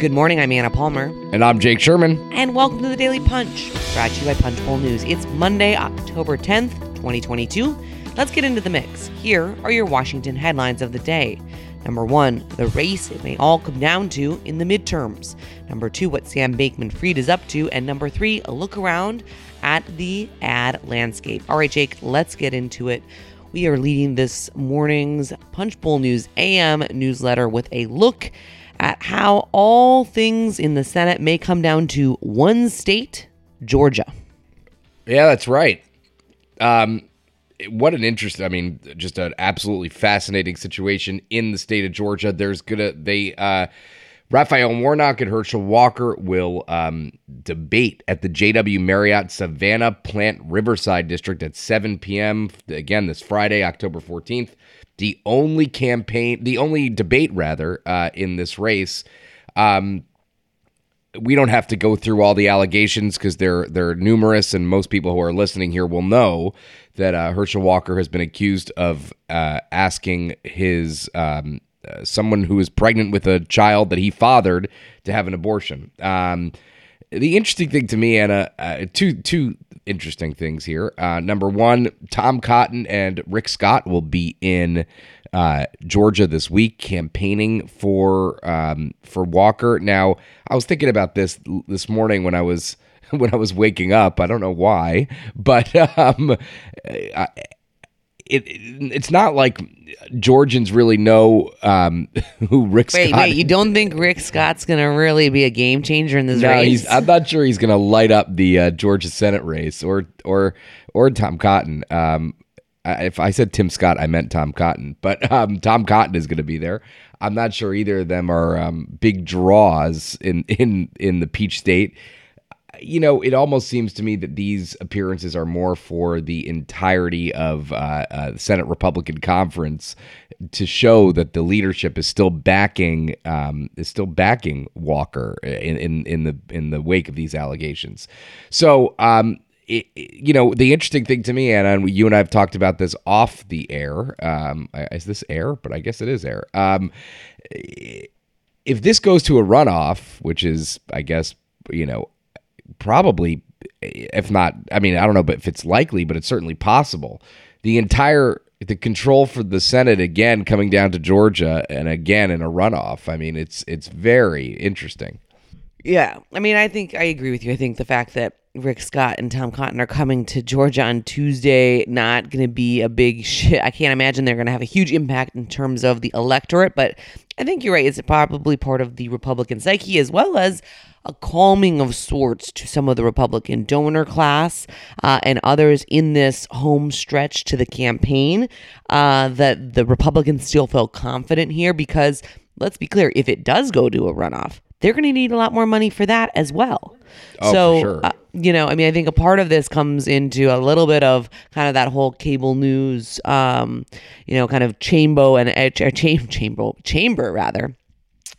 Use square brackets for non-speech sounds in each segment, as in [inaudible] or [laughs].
Good morning. I'm Anna Palmer. And I'm Jake Sherman. And welcome to the Daily Punch, brought to you by Punchbowl News. It's Monday, October 10th, 2022. Let's get into the mix. Here are your Washington headlines of the day. Number one, the race it may all come down to in the midterms. Number two, what Sam Bankman Fried is up to. And number three, a look around at the ad landscape. All right, Jake, let's get into it. We are leading this morning's Punchbowl News AM newsletter with a look at how all things in the Senate may come down to one state, Georgia. Yeah, that's right. Um, what an interest! I mean, just an absolutely fascinating situation in the state of Georgia. There's gonna they uh, Raphael Warnock and Herschel Walker will um, debate at the JW Marriott Savannah Plant Riverside District at 7 p.m. Again, this Friday, October 14th. The only campaign, the only debate, rather, uh, in this race. Um, we don't have to go through all the allegations because they're they're numerous, and most people who are listening here will know that uh, Herschel Walker has been accused of uh, asking his um, uh, someone who is pregnant with a child that he fathered to have an abortion. Um, the interesting thing to me, Anna, uh, two two interesting things here. Uh, number one, Tom Cotton and Rick Scott will be in uh, Georgia this week campaigning for um, for Walker. Now, I was thinking about this this morning when I was [laughs] when I was waking up. I don't know why, but [laughs] um, it, it's not like Georgians really know um, [laughs] who Rick wait, Scott. Wait, you don't think Rick Scott's going to really be a game changer in this no, race? I'm not sure he's going to light up the uh, Georgia Senate race or or or Tom Cotton. Um, if I said Tim Scott, I meant Tom Cotton, but um, Tom Cotton is going to be there. I'm not sure either of them are um, big draws in in in the Peach State you know, it almost seems to me that these appearances are more for the entirety of uh, uh, the Senate Republican Conference to show that the leadership is still backing um, is still backing Walker in, in in the in the wake of these allegations. So. Um, it, you know, the interesting thing to me, Anna, and you and I have talked about this off the air. Um, is this air? But I guess it is air. Um, if this goes to a runoff, which is, I guess, you know, probably, if not, I mean, I don't know, but if it's likely, but it's certainly possible. The entire the control for the Senate again coming down to Georgia and again in a runoff. I mean, it's it's very interesting. Yeah, I mean, I think I agree with you. I think the fact that Rick Scott and Tom Cotton are coming to Georgia on Tuesday not going to be a big shit. I can't imagine they're going to have a huge impact in terms of the electorate, but I think you're right. It's probably part of the Republican psyche as well as a calming of sorts to some of the Republican donor class uh, and others in this home stretch to the campaign uh, that the Republicans still feel confident here because let's be clear, if it does go to a runoff, they're going to need a lot more money for that as well. Oh, so, sure. uh, you know, I mean, I think a part of this comes into a little bit of kind of that whole cable news, um, you know, kind of chamber and chamber, [laughs] chamber rather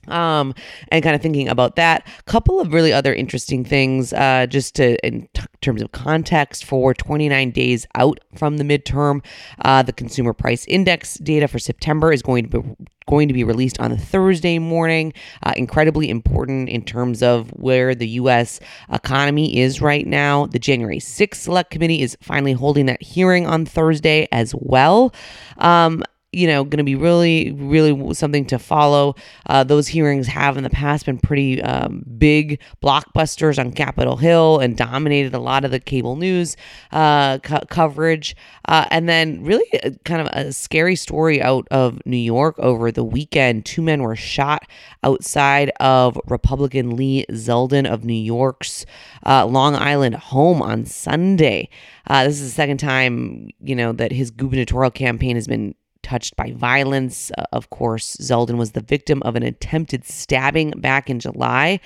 um, and kind of thinking about that. Couple of really other interesting things, uh, just to in t- terms of context for 29 days out from the midterm. Uh, the consumer price index data for September is going to be going to be released on Thursday morning. Uh, incredibly important in terms of where the U.S. economy is right now. The January 6th Select Committee is finally holding that hearing on Thursday as well. Um, you know, going to be really, really something to follow. Uh, those hearings have in the past been pretty um, big blockbusters on Capitol Hill and dominated a lot of the cable news uh, co- coverage. Uh, and then, really, uh, kind of a scary story out of New York over the weekend. Two men were shot outside of Republican Lee Zeldin of New York's uh, Long Island home on Sunday. Uh, this is the second time, you know, that his gubernatorial campaign has been touched by violence. Uh, of course, Zeldin was the victim of an attempted stabbing back in July.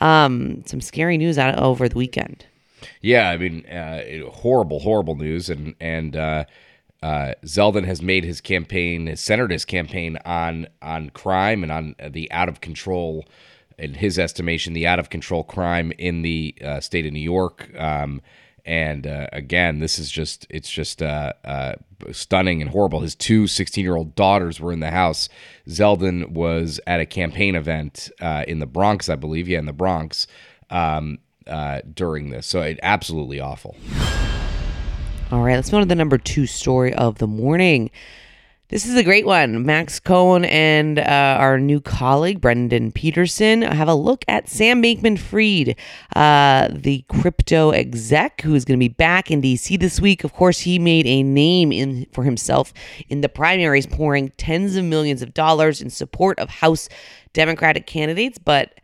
Um, some scary news out over the weekend. Yeah, I mean, uh, horrible, horrible news, and and uh, uh, Zeldin has made his campaign, has centered his campaign on on crime and on the out of control, in his estimation, the out of control crime in the uh, state of New York. Um, And uh, again, this is just, it's just uh, uh, stunning and horrible. His two 16 year old daughters were in the house. Zeldin was at a campaign event uh, in the Bronx, I believe. Yeah, in the Bronx um, uh, during this. So it absolutely awful. All right, let's move on to the number two story of the morning. This is a great one. Max Cohen and uh, our new colleague, Brendan Peterson, have a look at Sam Bankman Fried, uh, the crypto exec who is going to be back in DC this week. Of course, he made a name in for himself in the primaries, pouring tens of millions of dollars in support of House Democratic candidates, but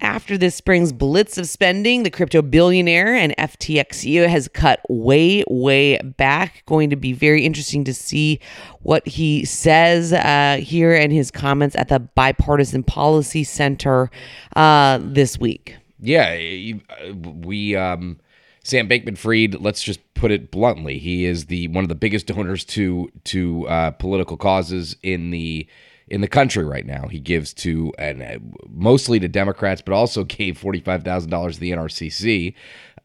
after this spring's blitz of spending, the crypto billionaire and FTX CEO has cut way, way back. Going to be very interesting to see what he says uh, here in his comments at the Bipartisan Policy Center uh, this week. Yeah, we. Um, Sam Bankman-Fried, let's just put it bluntly, he is the one of the biggest donors to to uh, political causes in the in the country right now. He gives to and uh, mostly to Democrats, but also [laughs] gave forty five thousand dollars to the NRCC,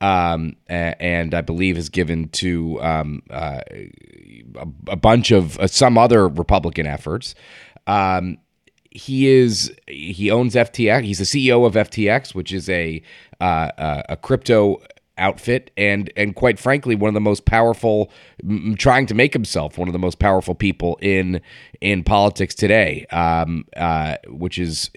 um, and I believe has given to um, uh, a, bunch of uh, some other Republican efforts. Um, he is he owns FTX. He's the CEO of FTX, which is a uh, a crypto outfit and and quite frankly one of the most powerful m- trying to make himself one of the most powerful people in in politics today um, uh, which is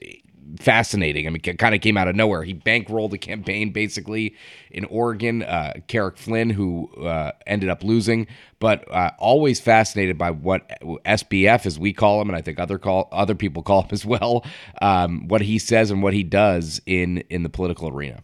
fascinating. I mean, it kind of came out of nowhere. He bankrolled a campaign basically in Oregon, uh, Carrick Flynn, who uh, ended up losing, but uh, always fascinated by what SBF, as we call him, and I think other call other people [laughs] call him as well, um, what he says and what he does in in the political arena.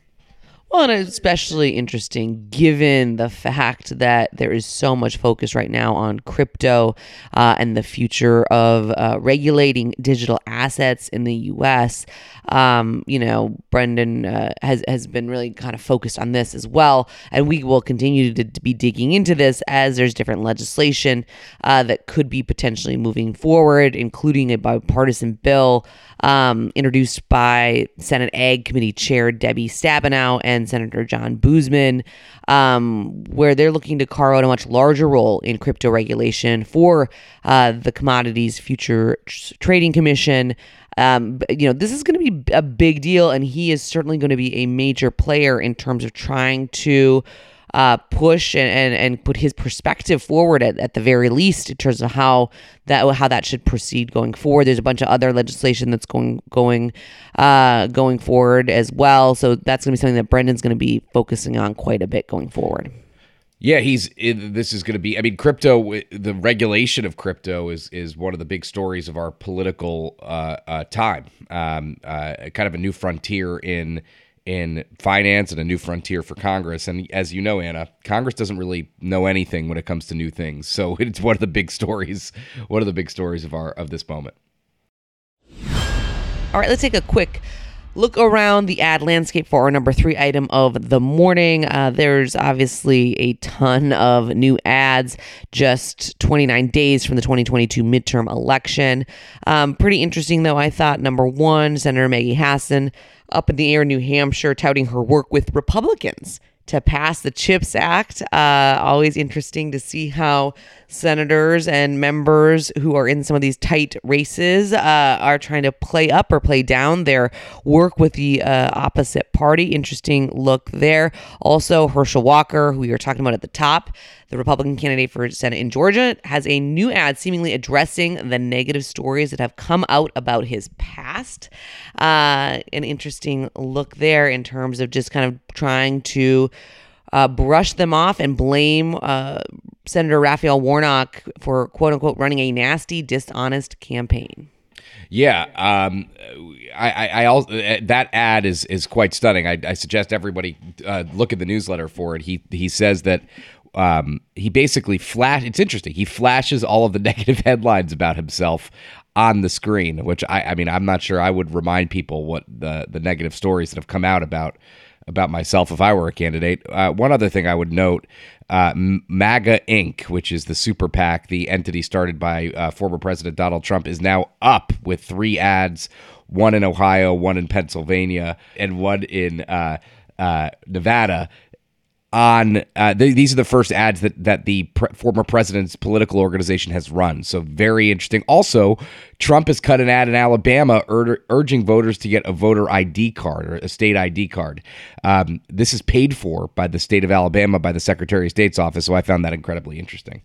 Well, and especially interesting given the fact that there is so much focus right now on crypto uh, and the future of uh, regulating digital assets in the U.S. Um, you know, Brendan uh, has has been really kind of focused on this as well, and we will continue to, to be digging into this as there's different legislation uh, that could be potentially moving forward, including a bipartisan bill um, introduced by Senate Ag Committee Chair Debbie Stabenow and Senator John Boozman, um, where they're looking to carve out a much larger role in crypto regulation for uh, the Commodities Future Trading Commission. Um, you know, this is going to be a big deal, and he is certainly going to be a major player in terms of trying to uh, push and, and, and put his perspective forward at, at the very least in terms of how that how that should proceed going forward. There's a bunch of other legislation that's going going uh, going forward as well. So that's going to be something that Brendan's going to be focusing on quite a bit going forward. Yeah, he's. This is going to be. I mean, crypto. The regulation of crypto is is one of the big stories of our political uh, uh, time. Um, uh, kind of a new frontier in in finance and a new frontier for Congress. And as you know, Anna, Congress doesn't really know anything when it comes to new things. So [laughs] it's one of the big stories. One of the big stories of our of this moment. All right, let's take a quick look around the ad landscape for our number three item of the morning. Uh, there's obviously a ton of new ads just 29 days from the 2022 midterm election. Um, pretty interesting, though, I thought. Number one, Senator Maggie Hassan up in the air in New Hampshire touting her work with Republicans to pass the CHIPS Act. Uh, always interesting to see how senators and members who are in some of these tight races uh, are trying to play up or play down their work with the uh, opposite party. Interesting look there. Also, Herschel Walker, who we were talking about at the top, the Republican candidate for Senate in Georgia, has a new ad seemingly addressing the negative stories that have come out about his past. Uh, an interesting look there in terms of just kind of trying to uh, brush them off and blame uh, Senator Raphael Warnock for quote unquote running a nasty, dishonest campaign. Yeah, um, I, I, I also uh, that ad is is quite stunning. I, I suggest everybody uh, look at the newsletter for it. He he says that um, he basically flash. It's interesting. He flashes all of the [laughs] negative headlines about himself on the screen, which I, I mean, I'm not sure I would remind people what the the negative stories that have come out about about myself if I were a candidate. Uh, one other thing I would note uh, MAGA Inc., which is the super PAC, the entity started by uh, former President Donald Trump, is now up with three ads one in Ohio, one in Pennsylvania, and one in uh, uh, Nevada on uh, th- these are the first ads that that the pre- former president's political organization has run. So very interesting. Also, Trump has cut an ad in Alabama ur- urging voters to get a voter ID card or a state ID card. Um, this is paid for by the state of Alabama by the Secretary of State's office. So I found that incredibly interesting.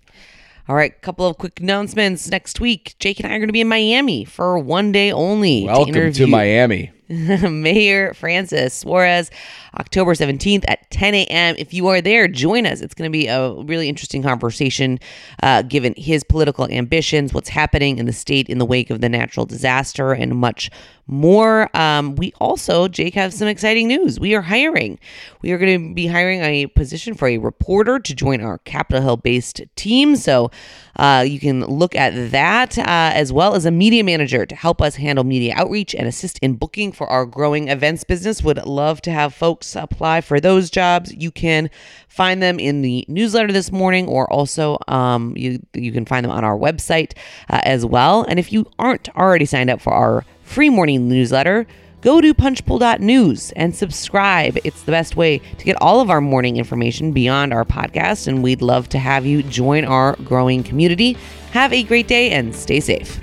All right, couple of quick announcements. Next week, Jake and I are going to be in Miami for one day only. Welcome to, interview Miami. [laughs] Mayor Francis Suarez, October 17th at 10 a.m. If you are there, join us. It's going to be a really interesting conversation uh, given his political ambitions, what's happening in the state in the wake of the natural disaster, and much more. Um, we also, Jake, have some exciting news. We are hiring. We are going to be hiring a position for a reporter to join our Capitol Hill based team. So uh, you can look at that uh, as well as a media manager to help us handle media outreach and assist in booking for our growing events business. Would love to have folks apply for those jobs. You can find them in the newsletter this morning, or also um, you you can find them on our website uh, as well. And if you aren't already signed up for our free morning newsletter, go to punchbowl.news and subscribe. It's the best way to get all of our morning information beyond our podcast, and we'd love to have you join our growing community. Have a great day and stay safe.